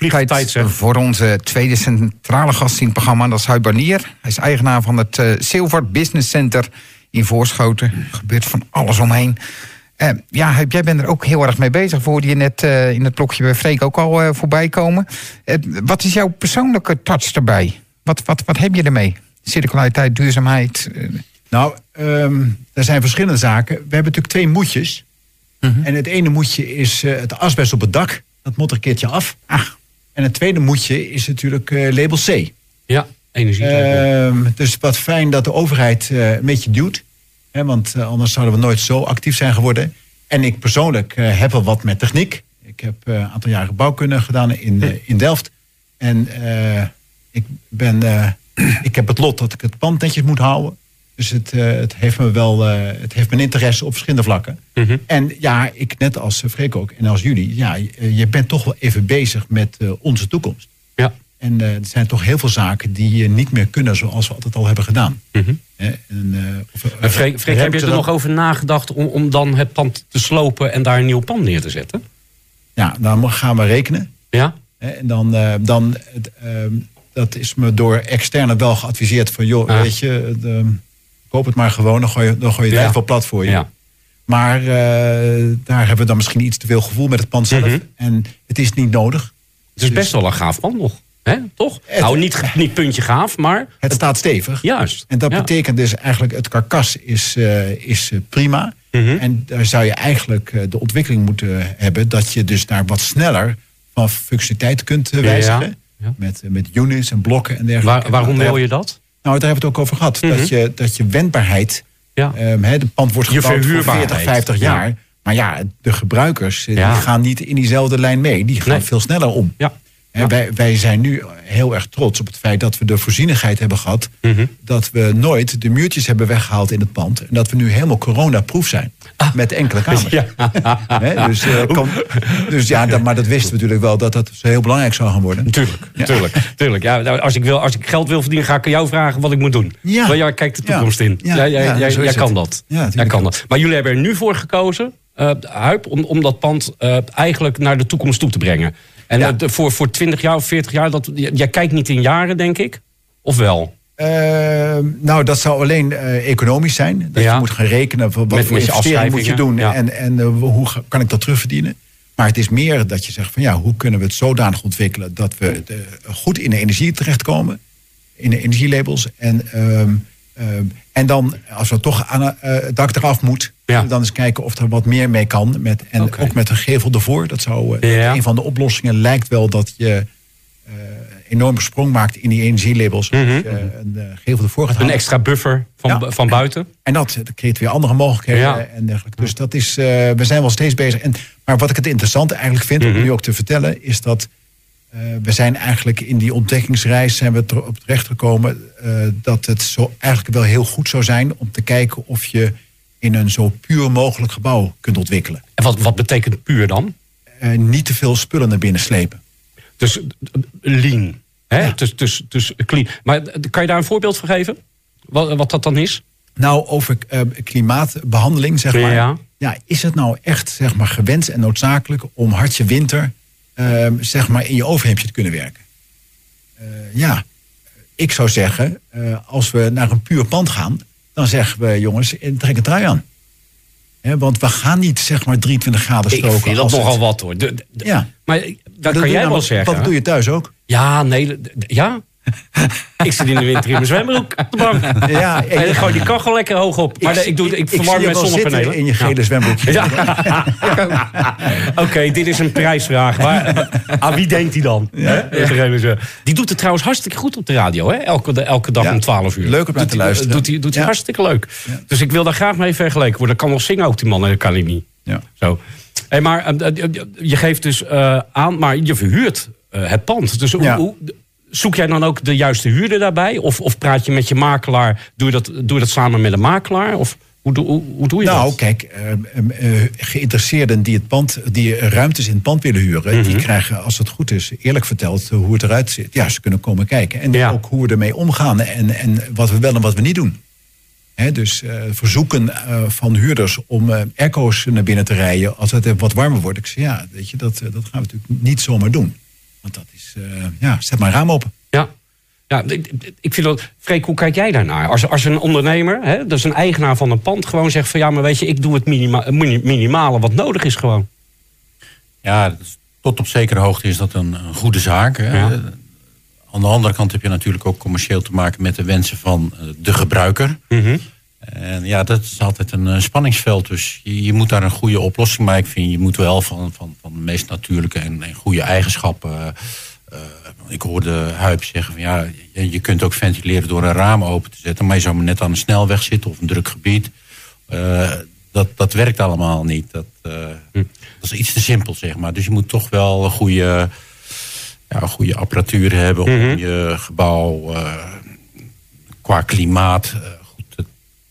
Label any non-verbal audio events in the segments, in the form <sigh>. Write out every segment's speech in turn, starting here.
Vliegt tijd, zeg. voor onze tweede centrale gast in het programma. Dat is Huib Barnier. Hij is eigenaar van het uh, Silver Business Center in Voorschoten. Er gebeurt van alles omheen. Uh, ja, Huib, jij bent er ook heel erg mee bezig. Hoorde je net uh, in het blokje bij Freek ook al uh, voorbij komen. wat is jouw persoonlijke touch erbij? Wat, wat, wat heb je ermee? Circulariteit, duurzaamheid? Nou, um, er zijn verschillende zaken. We hebben natuurlijk twee moedjes. -hmm. En het ene moedje is het asbest op het dak. Dat moet er een keertje af. Ah. En het tweede moedje is natuurlijk uh, label C. Ja, energie. Dus wat fijn dat de overheid uh, een beetje duwt. Hè, want uh, anders zouden we nooit zo actief zijn geworden. En ik persoonlijk heb wel wat met techniek. Ik heb een aantal jaren bouwkunde gedaan in, in Delft. En ik, ben, <clears throat> ik heb het lot dat ik het pand netjes moet houden. Dus het, uh, het, heeft me wel, uh, het heeft mijn interesse op verschillende vlakken. Mm -hmm. En ja, ik net als Freek ook en als jullie, ja, je bent toch wel even bezig met onze toekomst. Ja. En er zijn toch heel veel zaken die niet meer kunnen zoals we altijd al hebben gedaan. Mm -hmm. en, of, Freek, Freek heb je er nog over nagedacht om, om dan het pand te slopen en daar een nieuw pand neer te zetten? Ja, dan gaan we rekenen. Ja. En dan, dan dat is me door externen wel geadviseerd van joh, ah. weet je. De, koop het maar gewoon, dan gooi je, dan gooi je het ja. wel plat voor je. Ja. Maar uh, daar hebben we dan misschien iets te veel gevoel met het pand zelf. Mm -hmm. En het is niet nodig. Het is dus, best wel een gaaf pand nog. Hè? Toch? Het, nou, niet, niet puntje gaaf, maar... Het, het staat stevig. Juist. En dat ja. betekent dus eigenlijk, het karkas is, uh, is prima. Mm -hmm. En daar zou je eigenlijk de ontwikkeling moeten hebben... dat je dus daar wat sneller van functionaliteit kunt wijzigen. Ja, met, met units en blokken en dergelijke. Waar, waarom wil je dat? Nou, daar hebben we het ook over gehad. Mm -hmm. dat, je, dat je wendbaarheid. Ja. Um, he, de pand wordt gebouwd voor 40, 50 jaar. Ja. Maar ja, de gebruikers ja. die gaan niet in diezelfde lijn mee. Die gaan nee. veel sneller om. Ja. Wij, wij zijn nu heel erg trots op het feit dat we de voorzienigheid hebben gehad. Mm -hmm. Dat we nooit de muurtjes hebben weggehaald in het pand. En dat we nu helemaal coronaproof zijn. Ah. Met enkele kamers. <laughs> Ja. He, dus, uh, kom, dus ja, dat, maar dat wisten we natuurlijk wel dat dat heel belangrijk zou gaan worden. Tuurlijk, ja. tuurlijk, tuurlijk. Ja, nou, als, ik wil, als ik geld wil verdienen, ga ik jou vragen wat ik moet doen. Ja. Want jij kijkt de toekomst in. Ja. Jij, jij, kan dat. Ja, jij kan dat. Maar jullie hebben er nu voor gekozen, uh, Huip, om, om dat pand uh, eigenlijk naar de toekomst toe te brengen. En ja. uh, voor, voor 20 jaar of 40 jaar, dat, jij kijkt niet in jaren, denk ik? Of wel? Uh, nou, dat zou alleen uh, economisch zijn. Dat ja. je moet gaan rekenen van wat Met, voor investering moet je doen. Ja. En, en uh, hoe kan ik dat terugverdienen? Maar het is meer dat je zegt van ja, hoe kunnen we het zodanig ontwikkelen dat we de, goed in de energie terechtkomen. In de energielabels. En, um, en dan, als we toch aan het dak eraf moet, ja. dan eens kijken of er wat meer mee kan. Met, en okay. ook met een gevel ervoor. Dat zou ja. een van de oplossingen lijkt wel dat je enorme sprong maakt in die energielabels. Mm -hmm. uh, een gevel ervoor gaat Een extra buffer van, ja. van buiten. En dat, dat creëert weer andere mogelijkheden ja. en dergelijke. Dus dat is, uh, we zijn wel steeds bezig. En, maar wat ik het interessante eigenlijk vind, Mhm. mm -hmm. om nu ook te vertellen, is dat we zijn eigenlijk in die ontdekkingsreis zijn we erop terechtgekomen dat het zo eigenlijk wel heel goed zou zijn om te kijken of je in een zo puur mogelijk gebouw kunt ontwikkelen. En wat, wat betekent puur dan? niet te veel spullen naar binnen slepen. Dus lean. Hè? Ja. Dus, dus, dus clean. Maar kan je daar een voorbeeld van geven? Wat, wat dat dan is? Nou, over uh, klimaatbehandeling, zeg maar. Ja. ja. is het nou echt zeg maar, gewenst en noodzakelijk om hartje winter uh, zeg maar, in je overhemdje te kunnen werken? Uh, ja, ik zou zeggen, als we naar een puur pand gaan, dan zeggen we jongens, trek een trui aan. He, want we gaan niet zeg maar 23 graden stoken. Ik vind dat nogal het... wat hoor. De, de, ja. Maar dat, kan jij wel zeggen. Dat doe je thuis ook. Ja, nee. Ja. <laughs> ik zit in de winter in mijn zwembroek op de bank. Ja, en dan gooi die kachel lekker hoog op. Maar ik, ik, doe, ik, ik verwarm met zonnepanelen. in je gele ja. zwembroekje. Ja. <laughs> <laughs> Oké, okay, dit is een prijsvraag. Maar aan wie denkt hij dan? Die doet het trouwens hartstikke goed op de radio. Hè? Elke, elke dag om 12 uur. Leuk om naar te luisteren. Doet hij doet hij hartstikke leuk. Dus ik wil daar graag mee vergeleken worden. Dat kan nog zingen ook, die man. En dat kan hij niet. Ja. Zo. Hey, maar je geeft dus uh, aan, maar je verhuurt uh, het pand. Dus hoe, hoe zoek jij dan ook de juiste huurder daarbij? Of, of praat je met je makelaar? Doe je dat, doe je dat samen met een makelaar? Of hoe, hoe, hoe doe je nou, dat? Nou, kijk, uh, uh, geïnteresseerden die, het pand, die ruimtes in het pand willen huren... Mm -hmm. die krijgen, als het goed is, eerlijk verteld hoe het eruit ziet. Ja, ze kunnen komen kijken. En ja. ook hoe we ermee omgaan en, en wat we wel en wat we niet doen. He, dus uh, verzoeken uh, van huurders om uh, airco's naar binnen te rijden als het wat warmer wordt. Ik zeg ja, weet je, dat, dat gaan we natuurlijk niet zomaar doen. Want dat is, uh, ja, zet maar een raam open. Ja. Ja, ik, ik vind dat. Freek, hoe kijk jij daarnaar? Als, als een ondernemer, hè, dus een eigenaar van een pand, gewoon zegt van ja, maar weet je, ik doe het minima, minimale wat nodig is gewoon. Ja, tot op zekere hoogte is dat een, een goede zaak. Hè. Ja. Aan de andere kant heb je natuurlijk ook commercieel te maken met de wensen van de gebruiker. Mm en ja, dat is altijd een uh, spanningsveld. Dus je, je, moet daar een goede oplossing bij vinden. Je moet wel van, meest natuurlijke en, en goede eigenschappen. Uh, ik hoorde Huip zeggen van ja, je, je, kunt ook ventileren door een raam open te zetten. Maar je zou maar net aan een snelweg zitten of een druk gebied. Uh, dat, dat werkt allemaal niet. Dat, hm. dat is iets te simpel, zeg maar. Dus je moet toch wel een goede, ja, goede apparatuur hebben om mm -hmm. je gebouw qua klimaat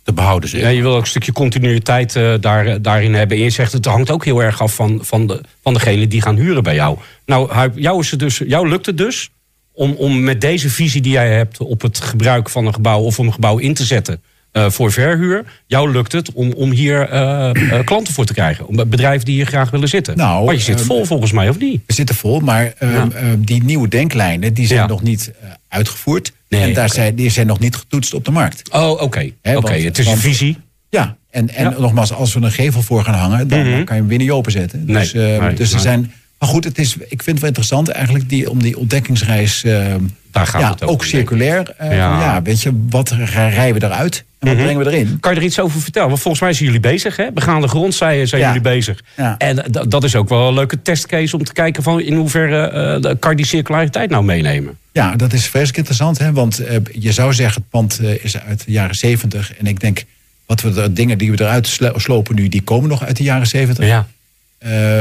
te behouden. Zeg. Ja, je wil ook een stukje continuïteit uh, daar, daarin hebben. En je zegt het hangt ook heel erg af van, van, de, van degene die gaan huren bij jou. Nou, jou, is het dus, jou lukt het dus om, om met deze visie die jij hebt op het gebruik van een gebouw of om een gebouw in te zetten. Uh, voor verhuur. Jou lukt het om, om hier uh, uh, klanten voor te krijgen. Om bedrijven die hier graag willen zitten. Nou, maar je zit vol volgens mij, of niet? We zitten vol, maar ja. die nieuwe denklijnen die zijn ja. nog niet uitgevoerd. Nee, en daar okay. zijn, die zijn nog niet getoetst op de markt. Oh, oké. Okay. okay. Het is een visie. Ja, en, en ja. nogmaals, als we een gevel voor gaan hangen, dan, mm -hmm. kan je hem weer niet openzetten. Nee, dus uh, nee, dus er zijn. Maar goed, het is, ik vind het wel interessant eigenlijk die, om die ontdekkingsreis. Uh, Daar gaat ja, het ook, ook circulair. Uh, ja. Weet je, wat rijden we eruit? En wat mm -hmm. brengen we erin? Kan je er iets over vertellen? Want volgens mij zijn jullie bezig, hè? Begaande grond zijn, zijn ja. jullie bezig. Ja. En dat is ook wel een leuke testcase om te kijken van in hoeverre uh, kan je die circulariteit nou meenemen. Ja, dat is vreselijk interessant. Hè? Want je zou zeggen, het pand is uit de jaren zeventig. En ik denk, wat we de dingen die we eruit slopen nu, die komen nog uit de jaren zeventig. Ja.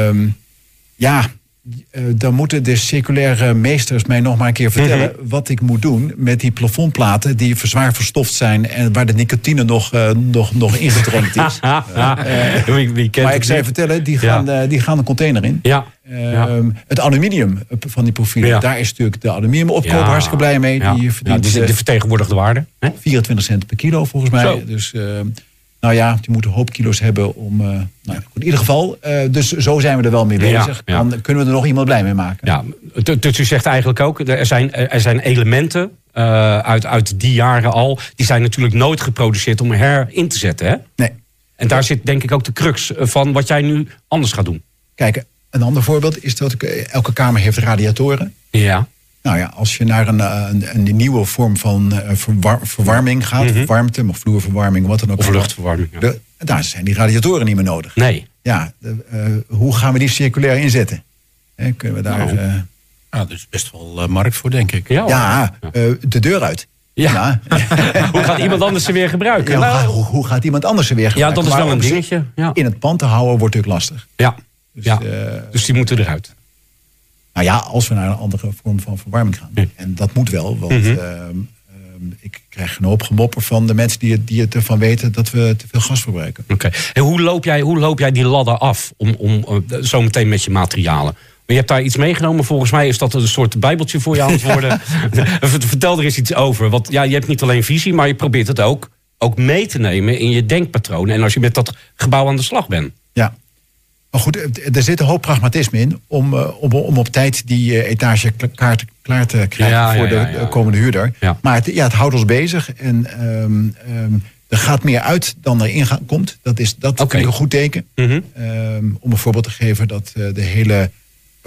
Um, ja, uh, dan moeten de circulaire meesters mij nog maar een keer vertellen... -hmm. wat ik moet doen met die plafondplaten die zwaar verstoft zijn... en waar de nicotine nog, uh, nog, nog ingedrenkt is. uh, <laughs> wie, wie maar ik zei vertellen, die gaan, ja. die gaan een container in. Ja. Ja. Het aluminium van die profielen, ja. daar is natuurlijk de aluminiumopkoop hartstikke blij mee. Die, verdient, die, de vertegenwoordigde waarde. Hè? 24 cent per kilo volgens mij. Zo. Dus nou ja, die moeten een hoop kilo's hebben om. Uh, nou, in ieder geval, uh, dus zo zijn we er wel mee bezig. Ja, ja. Dan kunnen we er nog iemand blij mee maken. Ja, dus u zegt eigenlijk ook, er zijn, er zijn elementen uh, uit, uit die jaren al, die zijn natuurlijk nooit geproduceerd om herin te zetten. Hè? Nee. En daar zit denk ik ook de crux van wat jij nu anders gaat doen. Kijk, een ander voorbeeld is dat elke kamer heeft radiatoren. Ja. Nou ja, als je naar een, een, een nieuwe vorm van verwar, verwarming gaat, mm -hmm. warmte, of vloerverwarming, wat dan ook. Of luchtverwarming. Ja. De, daar zijn die radiatoren niet meer nodig. Nee. Ja, de, uh, hoe gaan we die circulair inzetten? He, kunnen we daar. Nou, uh, ah, er is best wel markt voor, denk ik. Ja, ja de deur uit. Ja. ja. <laughs> hoe gaat iemand anders ze weer gebruiken? Ja, nou, hoe, hoe, gaat iemand anders ze weer gebruiken? Ja, dat is wel een dingetje. Ja. In het pand te houden wordt natuurlijk lastig. Ja, dus, ja. dus die moeten eruit. Nou ja, als we naar een andere vorm van verwarming gaan. En dat moet wel, want mm -hmm. uh, uh, ik krijg een hoop gemopper van de mensen die, die het ervan weten dat we te veel gas verbruiken. Oké. Okay. En hoe loop, jij, hoe loop jij die ladder af om, om uh, zo meteen met je materialen? Je hebt daar iets meegenomen. Volgens mij is dat een soort bijbeltje voor je aan het <laughs> worden. <laughs> Vertel er eens iets over. Want ja, je hebt niet alleen visie, maar je probeert het ook, ook mee te nemen in je denkpatroon. En als je met dat gebouw aan de slag bent. Ja, maar goed, er zit een hoop pragmatisme in om, uh, om, om op tijd die uh, etage klaar te, klaar te krijgen ja, voor ja, de komende huurder. Maar het, ja, het houdt ons bezig en um, um, er gaat meer uit dan er in komt. Dat, is, dat okay. vind ik een goed teken. Mm -hmm. um, om een voorbeeld te geven dat de hele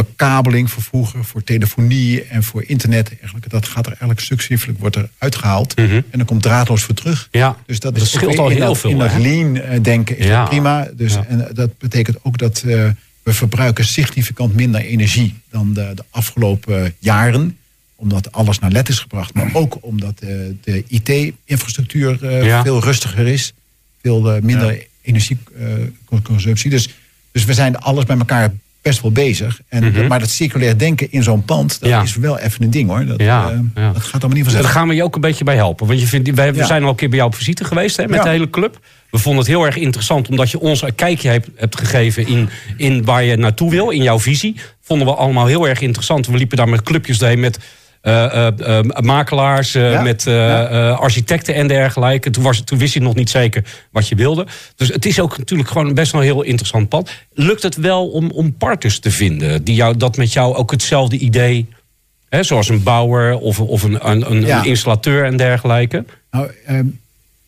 bekabeling voor vroeger, voor telefonie en voor internet. Eigenlijk, dat gaat er eigenlijk successievelijk wordt er uitgehaald. Mm -hmm. En dan komt draadloos voor terug. Ja, dus dat, dat is scheelt al heel dat, veel. In dat lean denken is ja. prima. Dus, ja. En dat betekent ook dat uh, we verbruiken significant minder energie dan de, de afgelopen jaren omdat alles naar LED is gebracht, maar ook omdat uh, de IT-infrastructuur uh, ja. veel rustiger is, veel minder energieconsumptie. dus, dus we zijn alles bij elkaar best wel bezig. En, mm -hmm. Maar dat circulair denken in zo'n pand, dat ja. is wel even een ding hoor. Dat, ja, uh, ja. dat gaat allemaal niet vanzelf. Daar gaan we je ook een beetje bij helpen. Want je vindt, wij, we zijn al een keer bij jou op visite geweest hè, met de hele club. We vonden het heel erg interessant omdat je ons een kijkje hebt, hebt gegeven in, in waar je naartoe wil, in jouw visie. Vonden we allemaal heel erg interessant. We liepen daar met clubjes heen met uh, makelaars, ja. met ja. architecten en dergelijke. Toen, was, toen wist je nog niet zeker wat je wilde. Dus het is ook natuurlijk gewoon best wel een heel interessant pad. Lukt het wel om, om partners te vinden die jou, dat met jou ook hetzelfde idee Hè, zoals een bouwer of, of een, een, een, Ja. een installateur en dergelijke. Nou, ehm,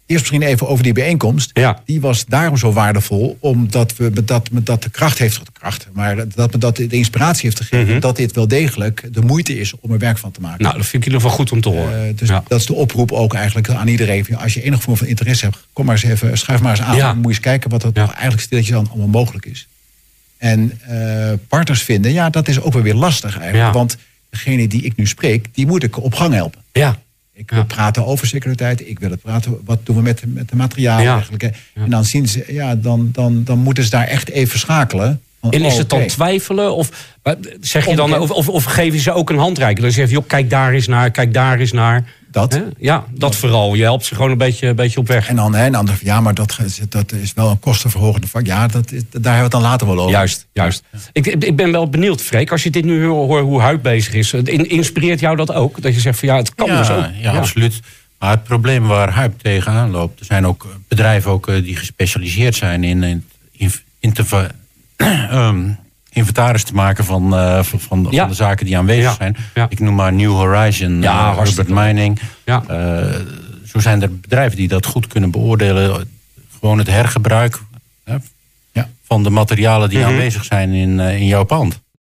eerst misschien even over die bijeenkomst. Ja. Die was daarom zo waardevol, omdat we met dat, met dat de kracht heeft, de kracht, maar dat me dat de inspiratie heeft gegeven, Mhm. dat dit wel degelijk de moeite is om er werk van te maken. Nou, dat vind ik in ieder geval goed om te horen. Eh, dus ja. dat is de oproep ook eigenlijk aan iedereen. Als je enig vorm van interesse hebt, kom maar eens even, schuif maar eens aan. Ja. Dan moet je eens kijken wat er Ja. toch eigenlijk stilletjes dan allemaal mogelijk is. En eh, partners vinden, ja, dat is ook wel weer lastig eigenlijk. Want degene die ik nu spreek, die moet ik op gang helpen. ja. Ik wil Ja. praten over securiteit. Ik wil het praten. Wat doen we met, met de materialen Ja. eigenlijk? En dan zien ze, ja, dan, dan, dan moeten ze daar echt even schakelen. Van, En is oh, het dan twijfelen? Of zeg je dan, of, of, of geef je ze ook een handreiking? Dan zeg je, joh, kijk daar eens naar, kijk daar eens naar. Dat. Hè? Ja, dat vooral. Je helpt ze gewoon een beetje, een beetje op weg. En dan, hè, en dan ja, maar dat, dat is wel een kostenverhogende vak. Ja, dat is, daar hebben we het dan later wel over. Juist, juist. Ik, ik ben wel benieuwd, Freek, als je dit nu hoort hoe Huid bezig is. in- Inspireert jou dat ook? Dat je zegt van ja, het kan ja, dus ook. Ja, absoluut. Maar het probleem waar Huip tegenaan loopt... er zijn ook bedrijven ook, eh, die gespecialiseerd zijn in, in, in, in te <clears throat> ehm, inventaris te maken van, eh, van, van, Ja. van de zaken die aanwezig Ja, zijn. ja. Ik noem maar New Horizon, Ja, hartstikke Urban Mining. Ja. Eh, zo zijn er bedrijven die dat goed kunnen beoordelen. Gewoon het hergebruik hè, van de materialen die Mhm. aanwezig zijn in, eh, in jouw pand.